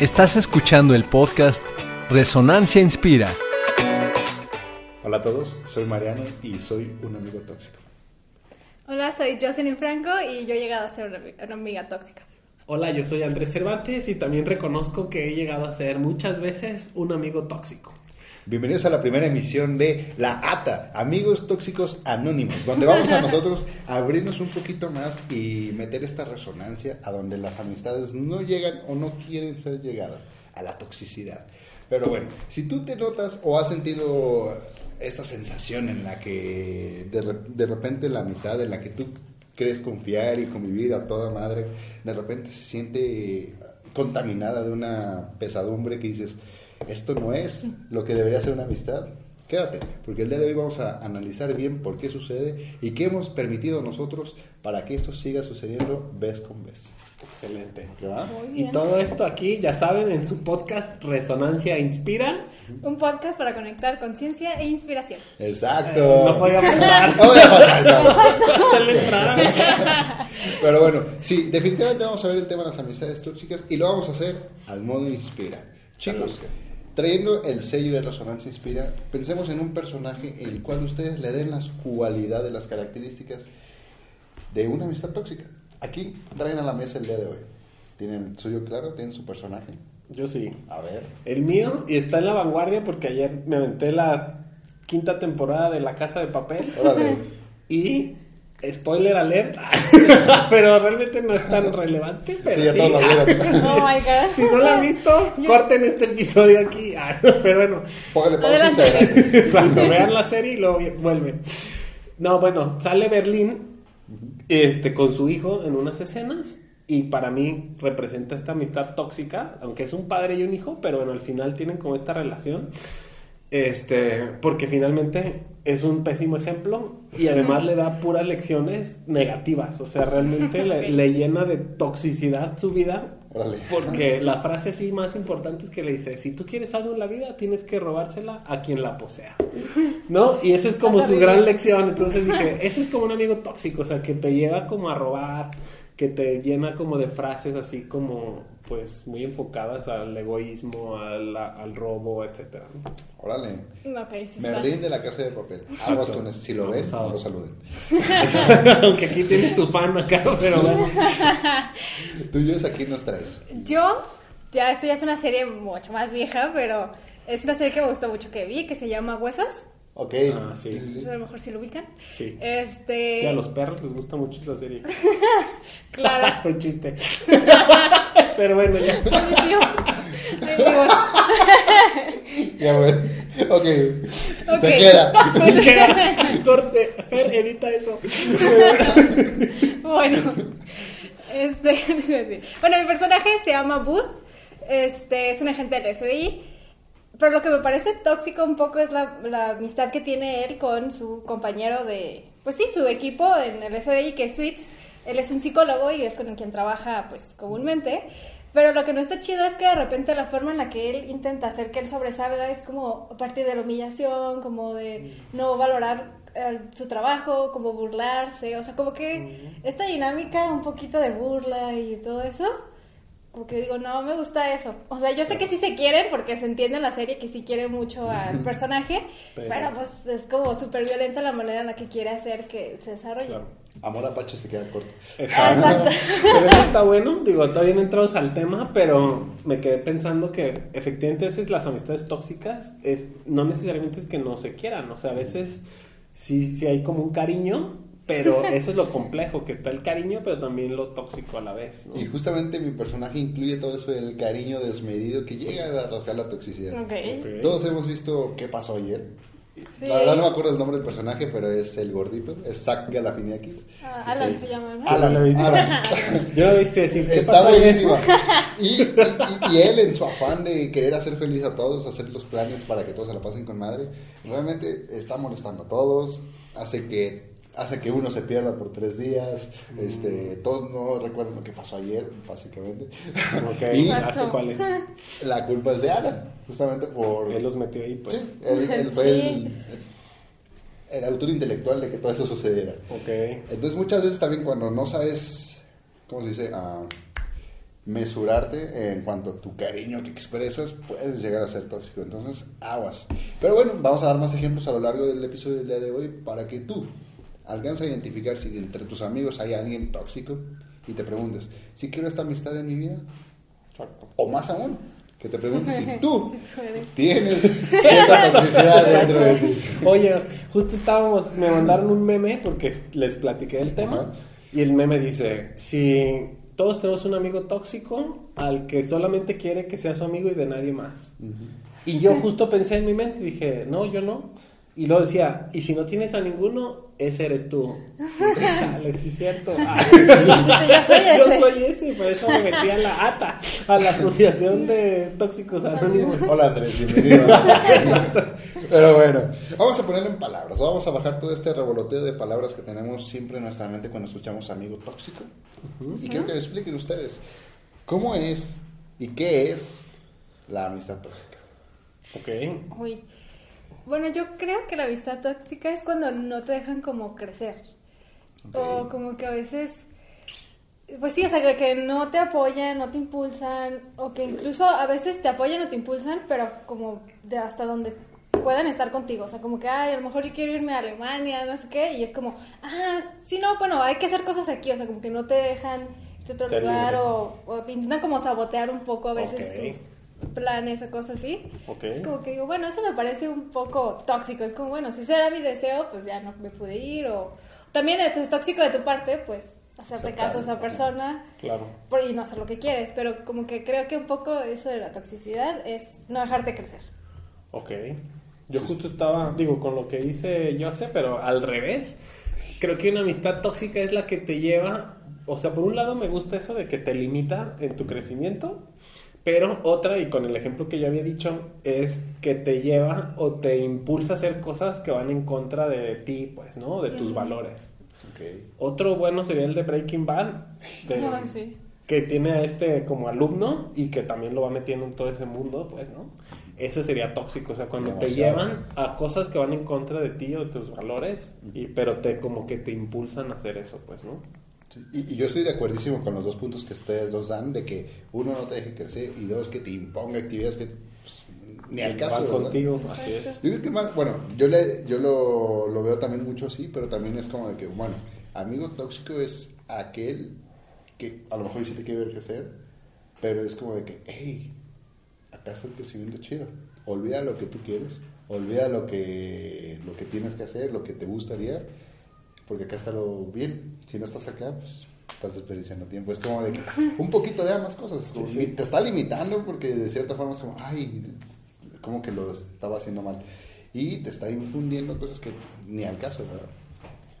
Estás escuchando el podcast Resonancia Inspira. Hola a todos, soy Mariano y soy un amigo tóxico. Hola, soy Jocelyn Franco y yo he llegado a ser una, una amiga tóxica. Hola, yo soy Andrés Cervantes y también reconozco que he llegado a ser muchas veces un amigo tóxico. Bienvenidos a la primera emisión de La ATA, Amigos Tóxicos Anónimos, donde vamos a nosotros a abrirnos un poquito más y meter esta resonancia a donde las amistades no llegan o no quieren ser llegadas, a la toxicidad. Pero bueno, si tú te notas o has sentido esta sensación en la que de, de repente la amistad en la que tú crees confiar y convivir a toda madre, de repente se siente contaminada de una pesadumbre que dices, esto no es lo que debería ser una amistad. Quédate, porque el día de hoy vamos a analizar bien por qué sucede y qué hemos permitido nosotros para que esto siga sucediendo vez con vez. Excelente. Y todo esto aquí, ya saben, en su podcast Resonancia Inspira. Un podcast para conectar conciencia e inspiración. Exacto. Eh, no podía faltar. No. Pero bueno, sí, definitivamente vamos a ver el tema de las amistades tóxicas y lo vamos a hacer al modo inspira. Chicos, trayendo el sello de Resonancia Inspira, pensemos en un personaje el cual ustedes le den las cualidades, las características de una amistad tóxica. Aquí traen a la mesa el día de hoy. ¿Tienen el suyo claro? ¿Tienen su personaje? Yo sí. A ver. El mío, y está en la vanguardia porque ayer me aventé la quinta temporada de La Casa de Papel. Órale. Y, spoiler alert, pero realmente no es tan relevante, pero ya sí. todos lo vieron. Oh my god. Si no lo han visto, corten este episodio aquí. Ah, pero bueno, Póngale pausa y. Exacto, vean la serie y luego vuelven. No, bueno, sale Berlín este, con su hijo en unas escenas y para mí representa esta amistad tóxica, aunque es un padre y un hijo, pero bueno, al final tienen como esta relación. Este, porque finalmente es un pésimo ejemplo y además le da puras lecciones negativas, o sea, realmente le, llena de toxicidad su vida Órale. porque la frase sí más importante es que le dice, si tú quieres algo en la vida, tienes que robársela a quien la posea. ¿No? Y esa es como su gran lección. Entonces dije, ese es como un amigo tóxico, o sea, que te lleva como a robar, que te llena como de frases así como, pues, muy enfocadas al egoísmo, al, al robo, etcétera. ¿no? Órale. Ok, sí está. Merlín de la Casa de Papel. Aguas con eso. Si lo ven, Vamos a- no lo saluden. Aunque aquí tiene su fan acá, pero bueno. Tú y yo aquí nos traes. Yo, ya esto ya es una serie mucho más vieja, pero es una serie que me gustó mucho que vi, que se llama Huesos. Ok. Ah, sí. Entonces, a lo mejor si lo ubican. Sí. Este. Sí, a los perros les gusta mucho esa serie. Claro. Fue un chiste. pero bueno, ya. Ya, güey. Ok. Se queda. Se queda. Corte. Fer, edita eso. Bueno, este, bueno, mi personaje se llama Booth, este, es un agente del FBI, pero lo que me parece tóxico un poco es la, la amistad que tiene él con su compañero de, pues sí, su equipo en el FBI, que es Sweets, él es un psicólogo y es con quien trabaja, pues, comúnmente, pero lo que no está chido es que de repente la forma en la que él intenta hacer que él sobresalga es como a partir de la humillación, como de no valorar eh, su trabajo, como burlarse, o sea, como que esta dinámica un poquito de burla y todo eso, como que digo, no me gusta eso. O sea, yo sé que sí se quieren porque se entiende en la serie que sí quiere mucho al personaje, Pero- pero, pues es como súper violenta la manera en la que quiere hacer que se desarrolle. Claro. Amor Apache se queda corto. Exacto. Pero eso está bueno. Digo, todavía no entramos al tema, pero me quedé pensando que efectivamente a veces las amistades tóxicas es, no necesariamente es que no se quieran. O sea, a veces sí, sí hay como un cariño, pero eso es lo complejo, que está el cariño, pero también lo tóxico a la vez. ¿no? Y justamente mi personaje incluye todo eso del cariño desmedido que llega a rozar la toxicidad. Ok. Ok. Todos hemos visto qué pasó ayer. Sí. La verdad no me acuerdo el nombre del personaje, pero es el gordito, es Zach Galafiniakis. Ah, Alan se llama, ¿no? Alan, ¿lo viste? Alan. Yo lo viste decir, ¿qué Está buenísima. Y- y- y él en su afán de querer hacer feliz a todos, hacer los planes para que todos se la pasen con madre, realmente está molestando a todos, hace que hace que uno se pierda por tres días, este, todos no recuerdan lo que pasó ayer, básicamente. Y- sé cuál es. La culpa es de Alan, justamente por... Él los metió ahí, pues. Sí, él, él fue Sí. el, el autor intelectual de que todo eso sucediera. Ok. Entonces muchas veces también cuando no sabes, ¿cómo se dice? Ah, mesurarte en cuanto a tu cariño que expresas, puedes llegar a ser tóxico. Entonces, aguas. Pero bueno, vamos a dar más ejemplos a lo largo del episodio del día de hoy para que tú alcances a identificar si entre tus amigos hay alguien tóxico y te preguntes, si quiero esta amistad en mi vida, o más aún, que te preguntes si tú tienes cierta toxicidad dentro de ti. Oye, justo estábamos, me mandaron un meme porque les platiqué del tema Ajá. y el meme dice, si todos tenemos un amigo tóxico al que solamente quiere que sea su amigo y de nadie más. Y yo justo pensé en mi mente y dije, no, yo no. Y luego decía, y si no tienes a ninguno, ese eres tú. Dale, sí es cierto. yo soy Yo ese. soy ese, y por eso me metí a la ATA, a la Asociación de Tóxicos Anónimos. Hola Andrés, bienvenido. Pero bueno, vamos a ponerlo en palabras. Vamos a bajar todo este revoloteo de palabras que tenemos siempre en nuestra mente cuando escuchamos amigo tóxico. Y quiero que me expliquen ustedes cómo es y qué es la amistad tóxica. Ok. Uy. Bueno, yo creo que la amistad tóxica es cuando no te dejan como crecer. O como que a veces, pues sí, o sea, que, no te apoyan, no te impulsan, o que incluso a veces te apoyan o te impulsan, pero como de hasta donde puedan estar contigo. O sea, como que, ay, a lo mejor yo quiero irme a Alemania, no sé qué, y es como, ah, sí, no, bueno, hay que hacer cosas aquí, o sea, como que no te dejan irte a otro lugar o, o te intentan como sabotear un poco a veces tus planes o cosas así. Es como que digo, bueno, eso me parece un poco tóxico. Es como, bueno, si ese era mi deseo, pues ya no me pude ir. O también esto es tóxico de tu parte, pues Aceptar, caso a esa persona Claro. por, y no hacer lo que quieres. Pero como que creo que un poco eso de la toxicidad es no dejarte crecer. Ok. Yo justo estaba, digo, con lo que dice Jose, pero al revés. Creo que una amistad tóxica es la que te lleva, o sea, por un lado me gusta eso de que te limita en tu crecimiento, pero otra, y con el ejemplo que yo había dicho, es que te lleva o te impulsa a hacer cosas que van en contra de ti, pues, ¿no? De tus valores. Ok. Otro bueno sería el de Breaking Bad. de- No, sí. que tiene a este como alumno y que también lo va metiendo en todo ese mundo, pues, ¿no? Eso sería tóxico, o sea, cuando te llevan a cosas que van en contra de ti o de tus valores, y, pero te como que te impulsan a hacer eso, pues, ¿no? Sí, Y, y yo estoy de acuerdísimo con los dos puntos que ustedes dos dan, de que uno no te deje crecer y dos que te imponga actividades que pues, ni al caso. Contigo, así es. Yo creo que más, bueno, yo, le, yo lo, lo veo también mucho así, pero también es como de que, bueno, amigo tóxico es aquel que a lo mejor sí te quiere ver crecer, pero es como de que, hey, acá está el crecimiento chido. Olvida lo que tú quieres, olvida lo que, lo que tienes que hacer, lo que te gustaría, porque acá está lo bien. Si no estás acá, pues estás desperdiciando tiempo. Es como de que un poquito de ambas cosas. como Sí, sí. Te está limitando porque de cierta forma es como, ay, como que lo estaba haciendo mal. Y te está infundiendo cosas que ni al caso, ¿verdad?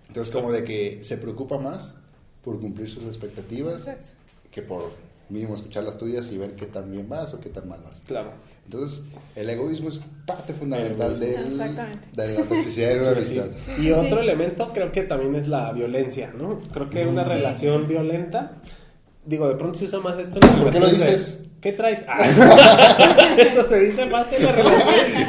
Entonces como de que se preocupa más por cumplir sus expectativas que por mínimo escuchar las tuyas y ver qué tan bien vas o qué tan mal vas. Claro. Entonces, el egoísmo es parte fundamental El del, de la toxicidad de una Sí. amistad. Y otro elemento creo que también es la violencia, ¿no? Creo que una Sí, relación sí, sí. violenta, digo, de pronto se usa más esto en ¿Por qué lo relaciones de- dices? ¿Qué traes? Ah, eso se dice más en las relaciones.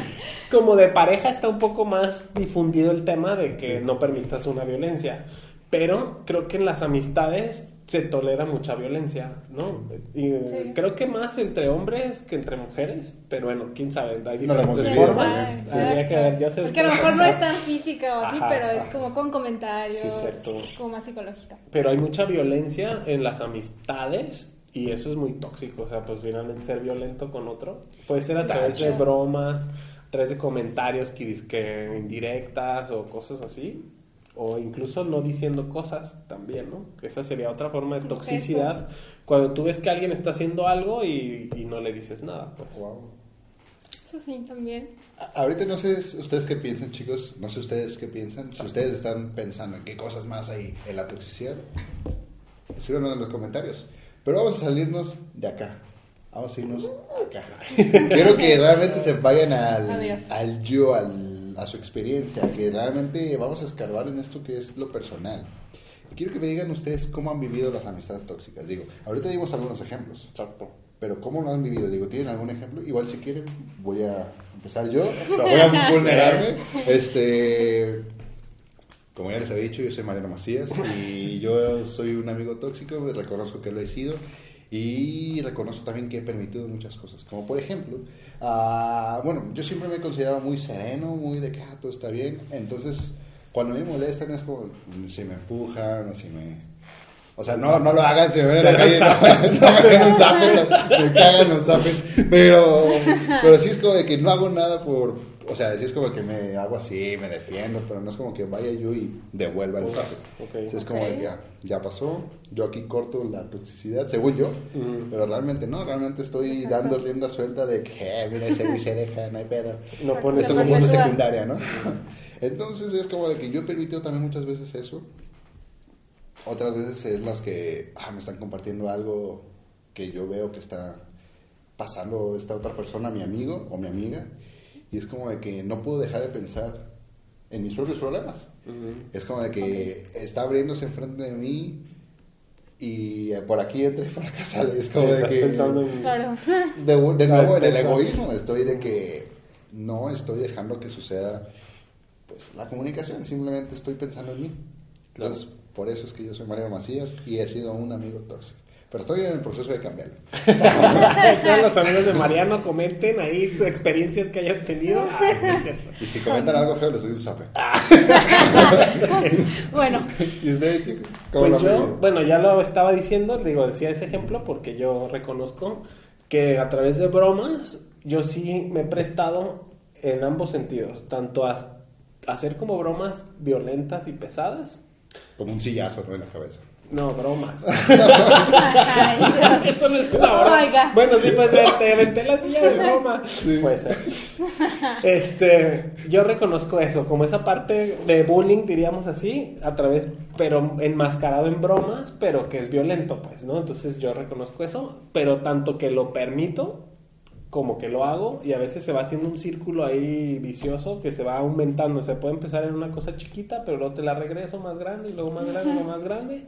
Como de pareja está un poco más difundido el tema de que no permitas una violencia. Pero creo que en las amistades se tolera mucha violencia, ¿no? Y eh, Sí. creo que más entre hombres que entre mujeres, pero bueno, quién sabe, hay No diferentes vivido, formas. ¿no? Habría que ver, yo sé- Porque a lo mejor no es tan física o así, Ajá, pero ajá. es como con comentarios. Sí, cierto. Es como más psicológica. Pero hay mucha violencia en las amistades y eso es muy tóxico. O sea, pues finalmente ser violento con otro puede ser a través de bromas, a través de comentarios que, que indirectas o cosas así. O incluso no diciendo cosas también, ¿no? Que esa sería otra forma de toxicidad. Cuando tú ves que alguien está haciendo algo y, y no le dices nada, pues. Eso sí, también. A- Ahorita no sé ustedes qué piensan, chicos. No sé ustedes qué piensan. Si ustedes están pensando en qué cosas más hay en la toxicidad, escríbanos en los comentarios. Pero vamos a salirnos de acá. Vamos a irnos acá. Quiero que realmente se vayan al, Adiós. al yo, al- a su experiencia. Que realmente vamos a escarbar en esto que es lo personal. Quiero que me digan ustedes cómo han vivido las amistades tóxicas. Digo, ahorita dimos algunos ejemplos. Exacto. Pero ¿cómo lo han vivido? Digo, ¿tienen algún ejemplo? Igual si quieren, voy a empezar yo. Voy a vulnerarme. Este, como ya les había dicho, yo soy Mariano Macías y yo soy un amigo tóxico, reconozco que lo he sido. Y reconozco también que he permitido muchas cosas, como por ejemplo, ah, bueno, yo siempre me he considerado muy sereno, muy de que ah, todo está bien. Entonces, cuando me molestan es como mm, si me empujan o si me... O sea, no, no lo hagan si me ven en la calle, no, no me den un zape, me cagan los zapes. Pero, pero sí es como de que no hago nada por... O sea, sí es como que me hago así, me defiendo, pero no es como que vaya yo y devuelva el zape. ok. Sí, es como que ya, ya pasó, yo aquí corto la toxicidad, según yo, Mm. pero realmente no, realmente estoy Exacto. dando rienda suelta de que, eh, mira, ese güey se deja, no hay pedo. No pones Eso como perpetúa. secundaria, ¿no? Entonces es como de que yo he permitido también muchas veces eso. Otras veces es las que ah, me están compartiendo algo que yo veo que está pasando esta otra persona, mi amigo o mi amiga, y es como de que no puedo dejar de pensar en mis propios problemas. Es como de que está abriéndose enfrente de mí y por aquí entra y por acá sale. Es Sí, como de que pensando en... Claro. de, de nuevo en el egoísmo estoy de que no estoy dejando que suceda pues la comunicación, simplemente estoy pensando en mí. Entonces, por eso es que yo soy Mariano Macías y he sido un amigo tóxico. Pero estoy en el proceso de cambiarlo. Todos los amigos de Mariano comenten ahí sus experiencias que hayan tenido. Cierto. Y si comentan algo feo, les doy un zape. Bueno, ¿Y ustedes, chicos? ¿Cómo lo Pues yo, vivido? bueno, ya lo estaba diciendo, digo, decía ese ejemplo porque yo reconozco que a través de bromas yo sí me he prestado en ambos sentidos, tanto a, a hacer como bromas violentas y pesadas. Como un sillazo ¿no? en la cabeza. No, bromas. ay. Eso no es una broma. Oiga. Bueno, sí puede ser, te aventé la silla de broma. Sí. Puede ser. Este, yo reconozco eso, como esa parte de bullying, diríamos así, a través, pero enmascarado en bromas, pero que es violento, pues, ¿no? Entonces yo reconozco eso, pero tanto que lo permito como que lo hago y a veces se va haciendo un círculo ahí vicioso que se va aumentando. Se puede empezar en una cosa chiquita, pero luego te la regreso más grande y luego más grande, luego más grande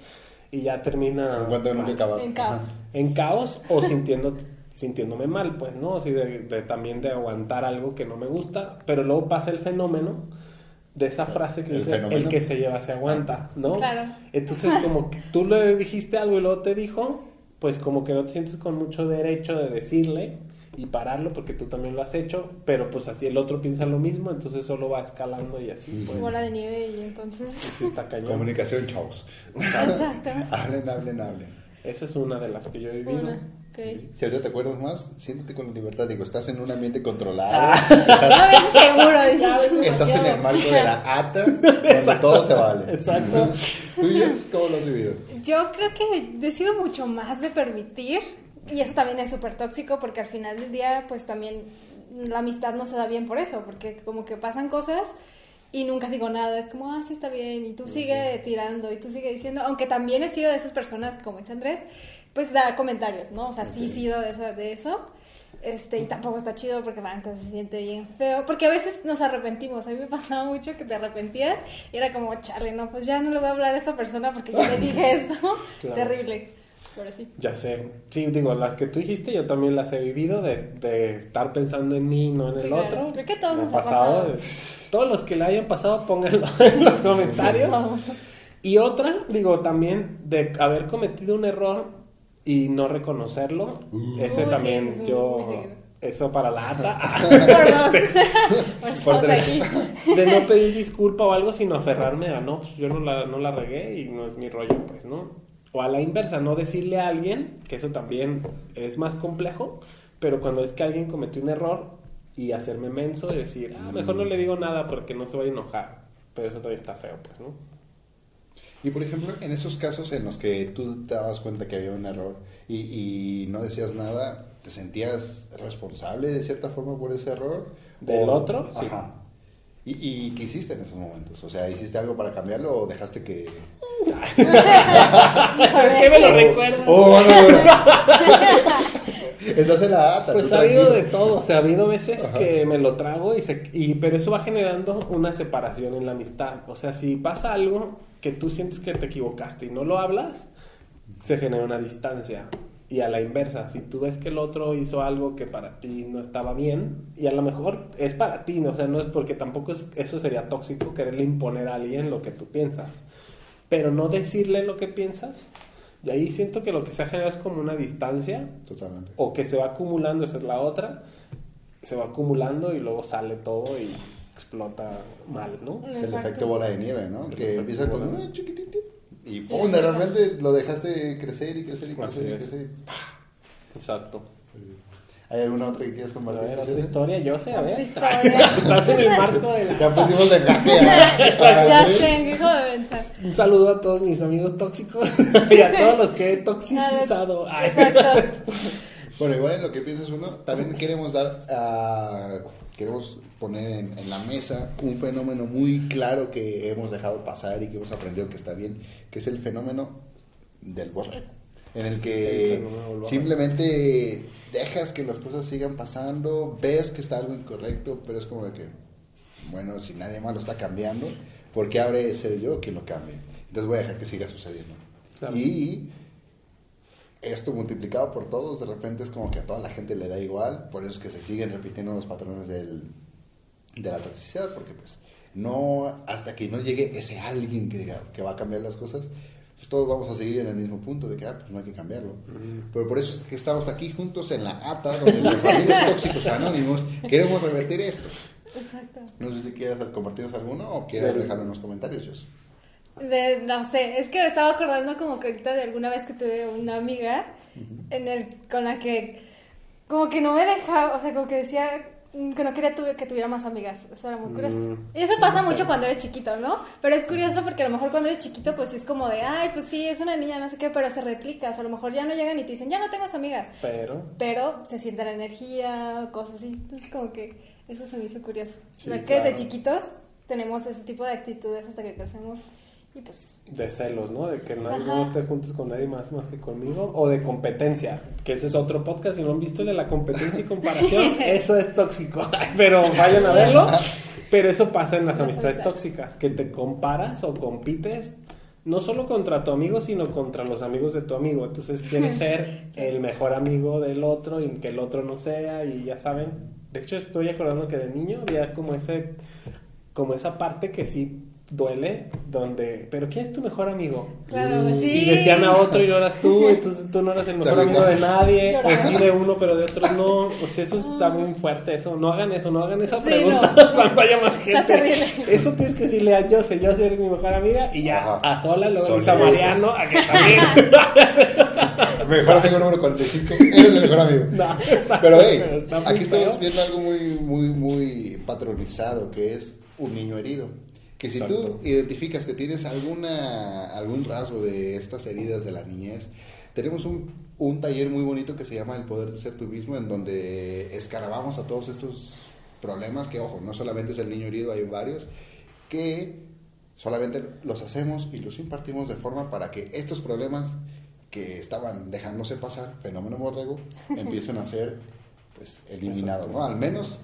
y ya termina Se. En caos. En caos o sintiendo sintiéndome mal, pues, ¿no? Así de, de- también de aguantar algo que no me gusta, pero luego pasa el fenómeno de esa frase que ¿El dice fenómeno? el que se lleva se aguanta, ¿no? Claro. Entonces como que tú le dijiste algo y luego te dijo, pues como que no te sientes con mucho derecho de decirle y pararlo porque tú también lo has hecho, pero pues así el otro piensa lo mismo, entonces solo va escalando y así, pues, bola de nieve y entonces. sí está cañón. Comunicación, chavos. Exacto. Hablen, hablen, hablen. Esa es una de las que yo he vivido. Una. Ok. Si ahorita te acuerdas más, siéntete con libertad. Digo, estás en un ambiente Ah. controlado. Ya ves seguro, dices. Estás en el marco de la ATA, donde todo se vale. Exacto. ¿Tú, Jess, cómo lo has vivido? Yo creo que he sido mucho más de permitir y eso también es súper tóxico porque al final del día pues también la amistad no se da bien por eso, porque como que pasan cosas y nunca digo nada, es como, ah, sí está bien, y tú sigue tirando y tú sigue diciendo, aunque también he sido de esas personas, como dice Andrés, pues da comentarios, ¿no? O sea, sí he sido de, esa- de eso. Este, y tampoco está chido porque la neta se siente bien feo. Porque a veces nos arrepentimos. A mí me pasaba mucho que te arrepentías y era como, chale, no, pues ya no le voy a hablar a esta persona porque yo le dije esto. Claro. Terrible. Pero sí. Ya sé. Sí, digo, las que tú dijiste yo también las he vivido de, de estar pensando en mí, no en Sí, el claro. otro. Creo que todos nos ha pasado. Todos los que le hayan pasado, pónganlo en los comentarios. Y otra, digo, también de haber cometido un error y no reconocerlo. Ese también ese es muy- yo... Eso para la ata. Por dos. Aquí. de no pedir disculpa o algo, sino aferrarme a no, pues yo no la, no la regué y no es mi rollo, pues, ¿no? O a la inversa, no decirle a alguien, que eso también es más complejo, pero cuando es que alguien cometió un error y hacerme menso y decir, ah, mejor no le digo nada porque no se va a enojar. Pero eso todavía está feo, pues, ¿no? Y por ejemplo, en esos casos en los que tú te dabas cuenta que había un error y, y no decías nada, ¿te sentías responsable de cierta forma por ese error? ¿Del O- otro? Sí. Ajá. ¿Y, ¿Y qué hiciste en esos momentos? O sea, ¿hiciste algo para cambiarlo o dejaste que...? ¿Qué me lo recuerda? Oh, bueno, bueno. Estás en la ata. Pues ha habido de todo, o sea, ha habido veces Ajá. que me lo trago y, se, y pero eso va generando una separación en la amistad. O sea, si pasa algo que tú sientes que te equivocaste y no lo hablas, se genera una distancia. Y a la inversa, si tú ves que el otro hizo algo que para ti no estaba bien, y a lo mejor es para ti, ¿no? o sea, no es porque tampoco es, eso sería tóxico quererle imponer a alguien lo que tú piensas. Pero no decirle lo que piensas, Y ahí siento que lo que se ha generado es como una distancia Totalmente. o que se va acumulando, esa es la otra, se va acumulando y luego sale todo y explota mal, ¿no? Es el efecto bola de nieve, ¿no? El Que empieza con bola. "Ah, chiquitito y ¡pum! De repente lo dejaste crecer y crecer y Así crecer y es. crecer. Exacto. ¿Hay alguna otra que quieras A compartir? ver, otra historia, yo sé, a Otra ver. historia. Estás en el marco de la... Ya pusimos de a- ya a- sé, ¿en qué hijo de pensar? Un saludo a todos mis amigos tóxicos y a todos los que he toxicizado. Ay. Exacto. Bueno, igual en lo que piensas uno, también queremos dar a- queremos poner en, en la mesa un fenómeno muy claro que hemos dejado pasar y que hemos aprendido que está bien, que es el fenómeno del borrego. En el que simplemente dejas que las cosas sigan pasando, ves que está algo incorrecto, pero es como de que, bueno, si nadie más lo está cambiando, ¿por qué habré de ser yo quien lo cambie? Entonces voy a dejar que siga sucediendo. Y esto multiplicado por todos, de repente es como que a toda la gente le da igual, por eso es que se siguen repitiendo los patrones del, de la toxicidad, porque pues no, hasta que no llegue ese alguien que diga que va a cambiar las cosas, pues todos vamos a seguir en el mismo punto de que ah, pues no hay que cambiarlo. Pero por eso es que estamos aquí juntos en la ATA, donde los amigos tóxicos anónimos queremos revertir esto. Exacto. No sé si quieres compartirnos alguno o quieres dejarlo en los comentarios. De, no sé, es que me estaba acordando como que ahorita de alguna vez que tuve una amiga en el, con la que como que no me dejaba, o sea, como que decía mm, que no quería que tuviera más amigas. Eso era muy curioso. Mm, y eso pasa no sé. mucho cuando eres chiquito, ¿no? Pero es curioso porque a lo mejor cuando eres chiquito pues es como de, ay, pues sí, es una niña, no sé qué, pero se replica. O sea, a lo mejor ya no llegan y te dicen, ya no tengas amigas. Pero, Pero se siente la energía, cosas así. Entonces como que eso se me hizo curioso. Sí, Ver que desde chiquitos tenemos ese tipo de actitudes hasta que crecemos. Y pues de celos, ¿no? De que nadie, Ajá. no te juntes con nadie más más que conmigo. O de competencia, que ese es otro podcast. Si no han visto el de la competencia y comparación, eso es tóxico. Pero vayan a verlo. Pero eso pasa en las amistades. tóxicas, que te comparas o compites no solo contra tu amigo, sino contra los amigos de tu amigo. Entonces quieres ser el mejor amigo del otro y que el otro no sea y ya saben. De hecho estoy acordando que de niño había como ese como esa parte que sí duele, donde, pero ¿quién es tu mejor amigo? Claro, sí. Y decían a otro y no eras tú, entonces tú no eras el mejor amigo de nadie, o sí de uno, pero de otros no. O sea, eso está muy fuerte, eso. No hagan eso, no hagan esa Sí, pregunta no. cuando haya más gente. Eso tienes que decirle a Jose, Jose eres mi mejor amiga, y ya, Ajá. a sola, luego Sola. dice a Mariano, a que también. Mejor amigo número 45, eres el mejor amigo. No, exacto, Pero hey, aquí estamos viendo algo muy, muy, muy patronizado, que es un niño herido. Que si tú Exacto. identificas que tienes alguna, algún rasgo de estas heridas de la niñez, tenemos un, un taller muy bonito que se llama El Poder de Ser Tú Mismo, en donde escarabamos a todos estos problemas, que ojo, no solamente es el niño herido, hay varios, que solamente los hacemos y los impartimos de forma para que estos problemas que estaban dejándose pasar, fenómeno borrego, empiecen a ser pues eliminados, ¿no? Al menos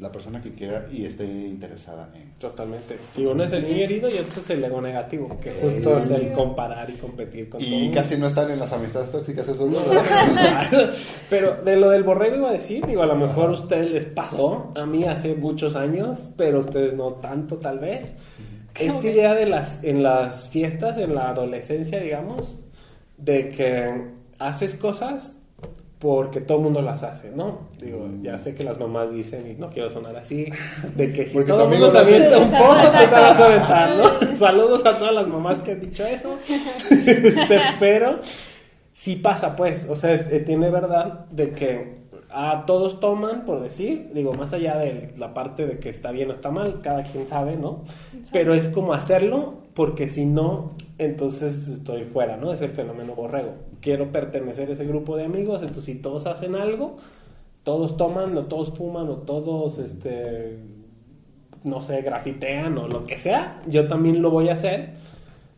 la persona que quiera y esté interesada en... Totalmente. Si uno es el niño herido y otro es el ego negativo, que justo es el comparar y competir con todo Y mundo. casi no están en las amistades tóxicas esos dos, pero de lo del borrego iba a decir, digo, a lo mejor a ustedes les pasó, a mí hace muchos años, pero a ustedes no tanto tal vez. Esta idea de las, en las fiestas, en la adolescencia, digamos, de que haces cosas porque todo el mundo las hace, ¿no? Digo, ya sé que las mamás dicen, y no quiero sonar así, de que si Porque todo el mundo amigo se avienta un pozo, tú te vas a aventar, ¿no? Saludos a todas las mamás que han dicho eso. Este, pero sí pasa, pues, o sea, eh, tiene verdad de que a todos toman, por decir, digo, más allá de la parte de que está bien o está mal, cada quien sabe, ¿no? Pero es como hacerlo, porque si no, entonces estoy fuera, ¿no? Es el fenómeno borrego. Quiero pertenecer a ese grupo de amigos, entonces si todos hacen algo, todos toman, o todos fuman, o todos, este, no sé, grafitean, o lo que sea, yo también lo voy a hacer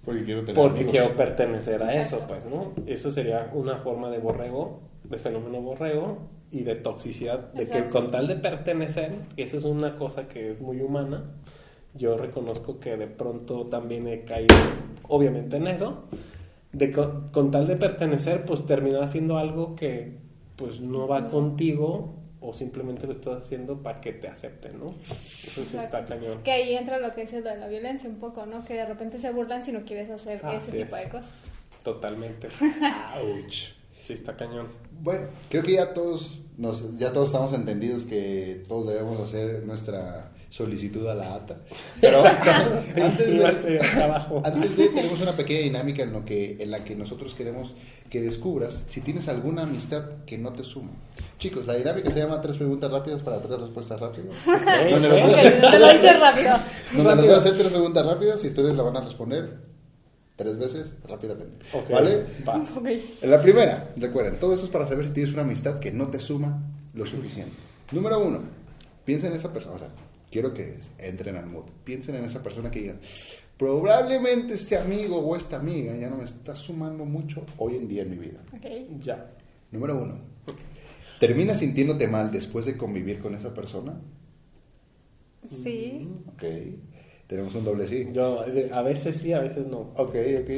Porque quiero tener porque amigos. quiero pertenecer a eso, pues, ¿no? Eso sería una forma de borrego, de fenómeno borrego y de toxicidad, de que Exacto. con tal de pertenecer, esa es una cosa que es muy humana, yo reconozco que de pronto también he caído, obviamente, en eso, de co- con, tal de pertenecer, pues terminar haciendo algo que pues no va contigo o simplemente lo estás haciendo para que te acepten, ¿no? Eso sí está cañón. Que ahí entra lo que dices de la violencia un poco, ¿no? Que de repente se burlan si no quieres hacer Así ese tipo es. de cosas. Totalmente. Ouch. Sí, está cañón. Bueno, creo que ya todos nos, ya todos estamos entendidos que todos debemos hacer nuestra solicitud a la ATA. Pero antes de, antes de tenemos una pequeña dinámica en lo que en la que nosotros queremos que descubras si tienes alguna amistad que no te suma. Chicos, la dinámica se llama tres preguntas rápidas para tres respuestas rápidas. Donde los voy a hacer- Te lo dices rápido. donde les voy a hacer tres preguntas rápidas y ustedes la van a responder tres veces rápidamente. Ok, ¿Vale? va. Ok. En la primera, recuerden, todo eso es para saber si tienes una amistad que no te suma lo suficiente. Número uno, piensa en esa persona, o sea, quiero que entren al mood. Piensen en esa persona que digan, probablemente este amigo o esta amiga ya no me está sumando mucho hoy en día en mi vida. Ok. Ya. Número uno, ¿terminas sintiéndote mal después de convivir con esa persona? Sí. Ok, tenemos un doble sí. Yo, a veces sí, a veces no. Ok, ok,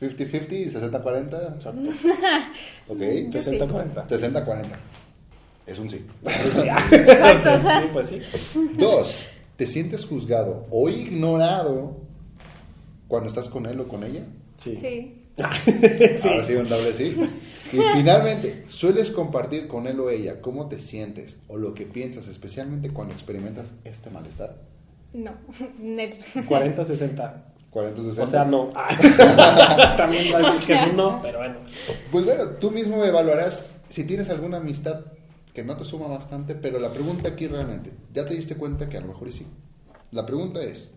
50-50, 60-40. Exacto. Ok, Yo sí. 60-40. 60-40. Es un sí. Exacto, o sea. Sí, pues sí. Dos, ¿te sientes juzgado o ignorado cuando estás con él o con ella? Sí. Sí. Ahora sí, un doble sí. Y finalmente, ¿sueles compartir con él o ella cómo te sientes o lo que piensas, especialmente cuando experimentas este malestar? No. Net. 40-60. 40 60. O sea, no. Ah. También va a decir que es un no, pero bueno. Pues bueno, tú mismo evaluarás si tienes alguna amistad que no te suma bastante, pero la pregunta aquí realmente, ¿ya te diste cuenta que a lo mejor y sí? La pregunta es,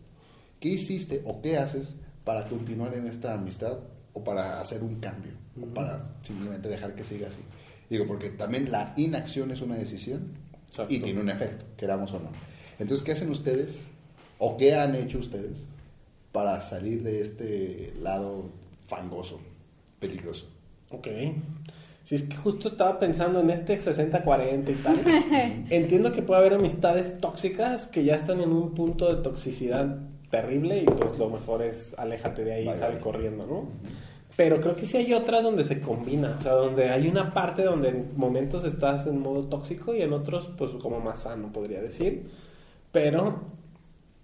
¿qué hiciste o qué haces para continuar en esta amistad o para hacer un cambio o para simplemente dejar que siga así? Digo, porque también la inacción es una decisión Exacto. y tiene un efecto, queramos o no. Entonces, ¿qué hacen ustedes o qué han hecho ustedes para salir de este lado fangoso, peligroso? Ok. Si es que justo estaba pensando en este 60-40 y tal. Entiendo que puede haber amistades tóxicas que ya están en un punto de toxicidad terrible y pues lo mejor es aléjate de ahí y sal corriendo, ¿no? Pero creo que sí hay otras donde se combina, o sea, donde hay una parte donde en momentos estás en modo tóxico y en otros pues como más sano, podría decir. Pero,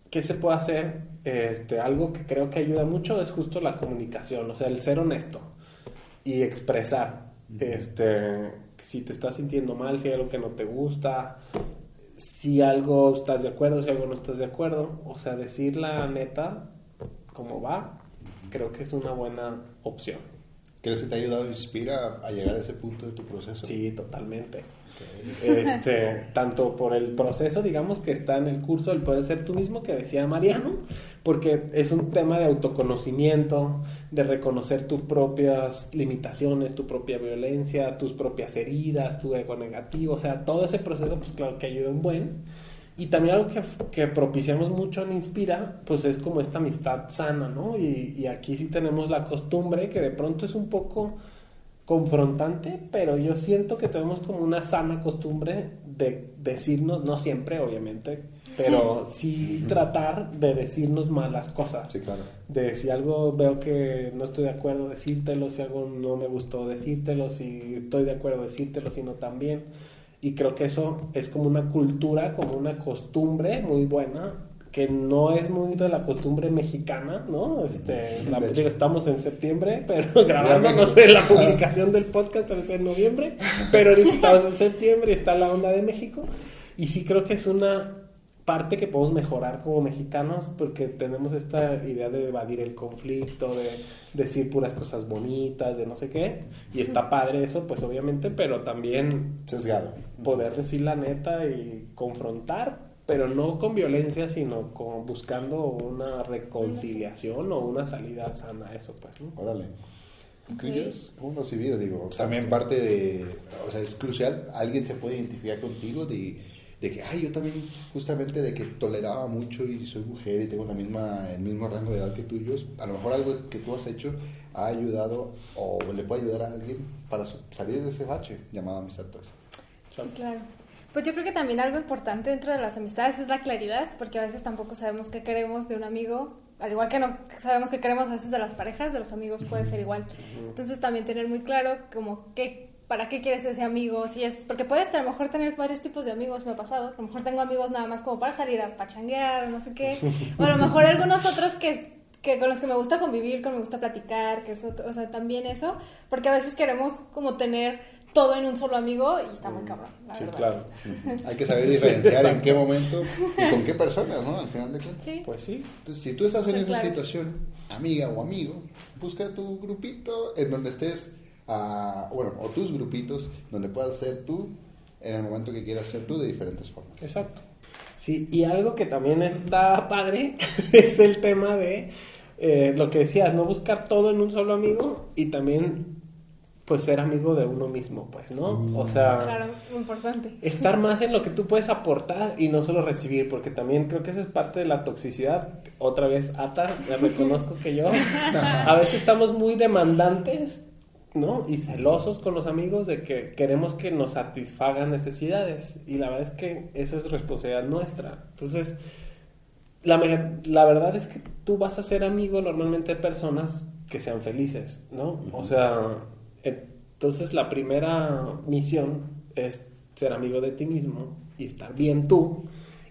¿qué se puede hacer? Este, algo que creo que ayuda mucho es justo la comunicación, o sea, el ser honesto y expresar este si te estás sintiendo mal, si hay algo que no te gusta, si algo estás de acuerdo, si algo no estás de acuerdo, o sea, decir la neta como va, creo que es una buena opción. ¿Crees que te ha ayudado, inspira a llegar a ese punto de tu proceso? Sí, totalmente. Este, tanto por el proceso, digamos, que está en el curso del Poder Ser Tú Mismo, que decía Mariano, porque es un tema de autoconocimiento, de reconocer tus propias limitaciones, tu propia violencia, tus propias heridas, tu ego negativo, o sea, todo ese proceso, pues claro que ayuda un buen. Y también algo que, que propiciamos mucho en Inspira, pues es como esta amistad sana, ¿no? Y, y aquí sí tenemos la costumbre que de pronto es un poco confrontante, pero yo siento que tenemos como una sana costumbre de decirnos, no siempre, obviamente, pero sí tratar de decirnos malas cosas. Sí, claro. De si algo veo que no estoy de acuerdo, decírtelo, si algo no me gustó, decírtelo, si estoy de acuerdo, decírtelo, si no también. Y creo que eso es como una cultura, como una costumbre muy buena, que no es muy de la costumbre mexicana, ¿no? Este, la- digo, estamos en septiembre, pero grabando, no sé, la publicación del podcast tal vez en noviembre, pero ahorita estamos en septiembre y está la onda de México. Y sí creo que es una parte que podemos mejorar como mexicanos porque tenemos esta idea de evadir el conflicto, de decir puras cosas bonitas, de no sé qué. Y está padre eso, pues obviamente, pero también Sesgado. poder decir la neta y confrontar, pero no con violencia, sino con buscando una reconciliación o una salida sana a eso, pues. ¿no? Órale. Ok. ¿Tuyos? ¿Cómo lo has vivido? Digo, también parte de, o sea, es crucial, alguien se puede identificar contigo de, de que, ay, yo también, justamente de que toleraba mucho y soy mujer y tengo la misma, el mismo rango de edad que tú y yo, a lo mejor algo que tú has hecho ha ayudado o le puede ayudar a alguien para su- salir de ese bache llamado amistad tóxica. Claro. Pues yo creo que también algo importante dentro de las amistades es la claridad, porque a veces tampoco sabemos qué queremos de un amigo, al igual que no sabemos qué queremos a veces de las parejas, de los amigos puede ser igual. Entonces también tener muy claro como qué, para qué quieres ese amigo, si es, porque puedes a lo mejor tener varios tipos de amigos, me ha pasado, a lo mejor tengo amigos nada más como para salir a pachanguear, no sé qué, o a lo mejor algunos otros que que con los que me gusta convivir, con los que me gusta platicar, que eso, o sea, también eso, porque a veces queremos como tener todo en un solo amigo y está muy cabrón, la Sí, verdad. claro. Hay que saber diferenciar en qué momento y con qué personas, ¿no? Al final de cuentas. Sí. Pues sí. Entonces, si tú estás en esa claros. situación, amiga o amigo, busca tu grupito en donde estés, ah, bueno, o tus grupitos, donde puedas ser tú en el momento que quieras ser tú de diferentes formas. Exacto. Sí, y algo que también está padre es el tema de eh, lo que decías, no buscar todo en un solo amigo y también pues ser amigo de uno mismo, pues, ¿no? O sea, Claro, importante. estar más en lo que tú puedes aportar y no solo recibir, porque también creo que eso es parte de la toxicidad. Otra vez, Ata, me reconozco que yo a veces estamos muy demandantes, ¿no? Y celosos con los amigos de que queremos que nos satisfagan necesidades y la verdad es que eso es responsabilidad nuestra. Entonces, la, la verdad es que tú vas a ser amigo normalmente de personas que sean felices, ¿no? O sea, entonces la primera misión es ser amigo de ti mismo y estar bien tú.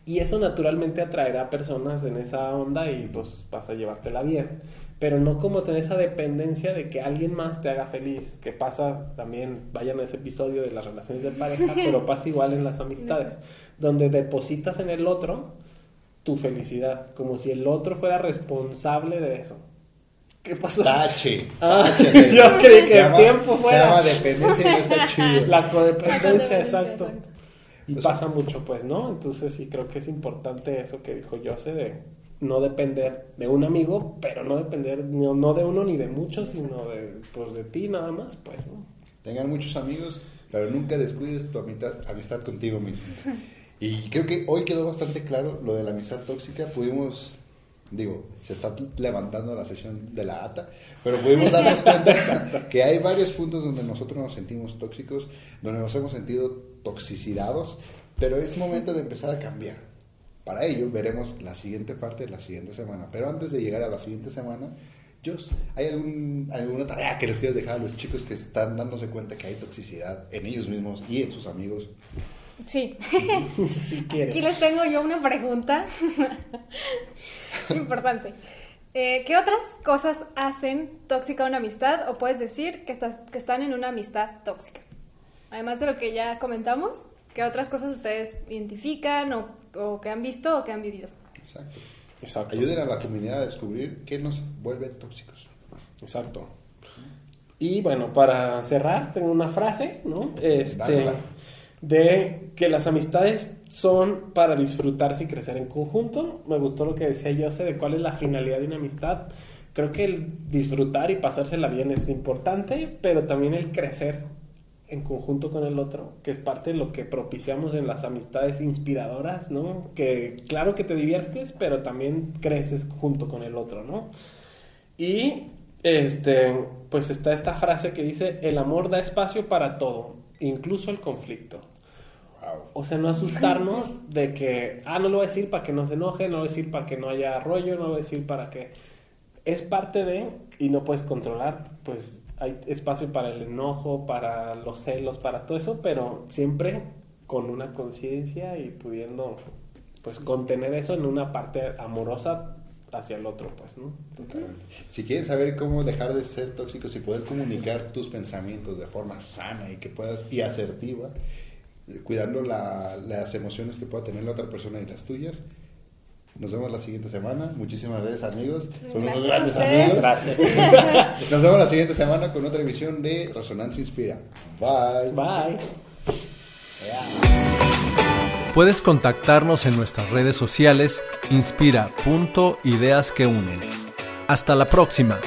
Y eso naturalmente atraerá personas en esa onda y pues vas a llevártela bien. Pero no como tener esa dependencia de que alguien más te haga feliz. Que pasa también, vayan a ese episodio de las relaciones de pareja, pero pasa igual en las amistades. Donde depositas en el otro tu felicidad. Como si el otro fuera responsable de eso. ¿Qué pasó? Tache. Ah, tache, yo creí que se el llama- tiempo fuera. Se llama dependencia y no está chido. La codependencia, exacto. Y Pues- pasa mucho, pues, ¿no? Entonces sí creo que es importante eso que dijo Jose de no depender de un amigo, pero no depender no, no de uno ni de muchos, sino de, pues, de ti nada más, pues, ¿no? Tengan muchos amigos, pero nunca descuides tu amistad, amistad contigo mismo. Y creo que hoy quedó bastante claro lo de la amistad tóxica. Pudimos, digo, se está levantando la sesión de la ATA, pero pudimos darnos cuenta que hay varios puntos donde nosotros nos sentimos tóxicos, donde nos hemos sentido toxicidados, pero es momento de empezar a cambiar. Para ello veremos la siguiente parte de la siguiente semana. Pero antes de llegar a la siguiente semana, Jos, ¿hay algún, alguna tarea que les quieras dejar a los chicos que están dándose cuenta que hay toxicidad en ellos mismos y en sus amigos? Sí. si Aquí les tengo yo una pregunta importante. Eh, ¿Qué otras cosas hacen tóxica una amistad o puedes decir que, estás, que están en una amistad tóxica? Además de lo que ya comentamos, ¿qué otras cosas ustedes identifican o, o que han visto o que han vivido? Exacto. Exacto. Ayuden a la comunidad a descubrir qué nos vuelve tóxicos. Exacto. Y bueno, para cerrar, tengo una frase, ¿no? Este, de que las amistades son para disfrutarse y crecer en conjunto. Me gustó lo que decía Jose de cuál es la finalidad de una amistad. Creo que el disfrutar y pasársela bien es importante, pero también el crecer en conjunto con el otro, que es parte de lo que propiciamos en las amistades inspiradoras, ¿no? Que claro que te diviertes, pero también creces junto con el otro, ¿no? Y este, pues está esta frase que dice, el amor da espacio para todo, incluso el conflicto. Wow. O sea, no asustarnos de que, ah, no lo voy a decir para que no se enoje, no lo voy a decir para que no haya rollo, no lo voy a decir para que... Es parte de, y no puedes controlar, pues hay espacio para el enojo, para los celos, para todo eso, pero siempre con una conciencia y pudiendo, pues, contener eso en una parte amorosa hacia el otro, pues, ¿no? Totalmente. Si quieren saber cómo dejar de ser tóxicos y poder comunicar tus pensamientos de forma sana y que puedas y asertiva, eh, cuidando la- las emociones que pueda tener la otra persona y las tuyas. Nos vemos la siguiente semana. Muchísimas gracias, amigos. Son unos Gracias a grandes amigos. Gracias. Nos vemos la siguiente semana con otra emisión de Resonancia Inspira. Bye. Bye. Puedes contactarnos en nuestras redes sociales inspira.ideas que unen. Hasta la próxima.